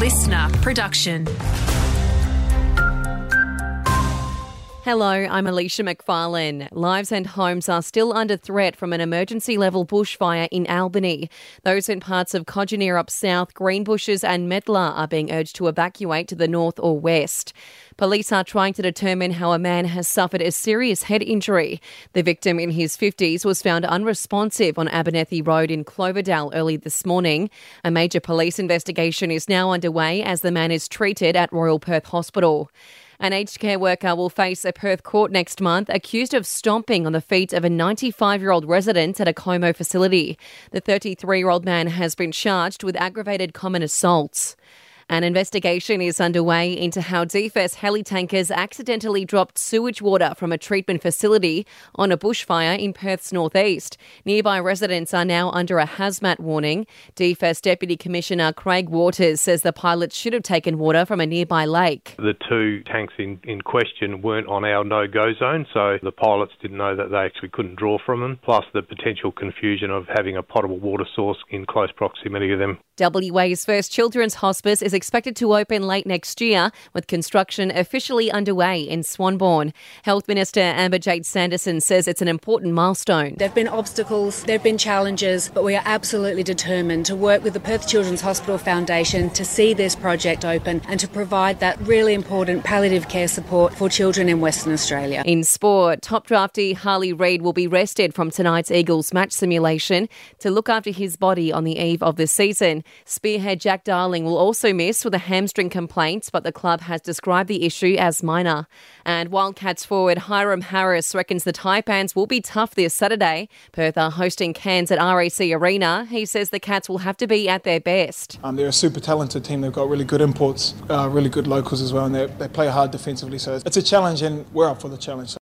listener production. Hello, I'm Alicia McFarlane. Lives and homes are still under threat from an emergency level bushfire in Albany. Those in parts of Codgenear up south, Greenbushes, and Medlar are being urged to evacuate to the north or west. Police are trying to determine how a man has suffered a serious head injury. The victim in his 50s was found unresponsive on Abernethy Road in Cloverdale early this morning. A major police investigation is now underway as the man is treated at Royal Perth Hospital. An aged care worker will face a Perth court next month accused of stomping on the feet of a 95 year old resident at a Como facility. The 33 year old man has been charged with aggravated common assaults. An investigation is underway into how DFES heli tankers accidentally dropped sewage water from a treatment facility on a bushfire in Perth's northeast. Nearby residents are now under a hazmat warning. DFES Deputy Commissioner Craig Waters says the pilots should have taken water from a nearby lake. The two tanks in, in question weren't on our no go zone, so the pilots didn't know that they actually couldn't draw from them, plus the potential confusion of having a potable water source in close proximity to them. WA's first children's hospice is expected to open late next year, with construction officially underway in Swanbourne. Health Minister Amber Jade Sanderson says it's an important milestone. There have been obstacles, there have been challenges, but we are absolutely determined to work with the Perth Children's Hospital Foundation to see this project open and to provide that really important palliative care support for children in Western Australia. In sport, top draftee Harley Reid will be rested from tonight's Eagles match simulation to look after his body on the eve of the season. Spearhead Jack Darling will also miss with a hamstring complaint, but the club has described the issue as minor. And Wildcats forward Hyrum Harris reckons the Taipans will be tough this Saturday. Perth are hosting Cairns at RAC Arena. He says the Cats will have to be at their best. Um, they're a super talented team. They've got really good imports, uh, really good locals as well, and they, they play hard defensively. So it's a challenge, and we're up for the challenge.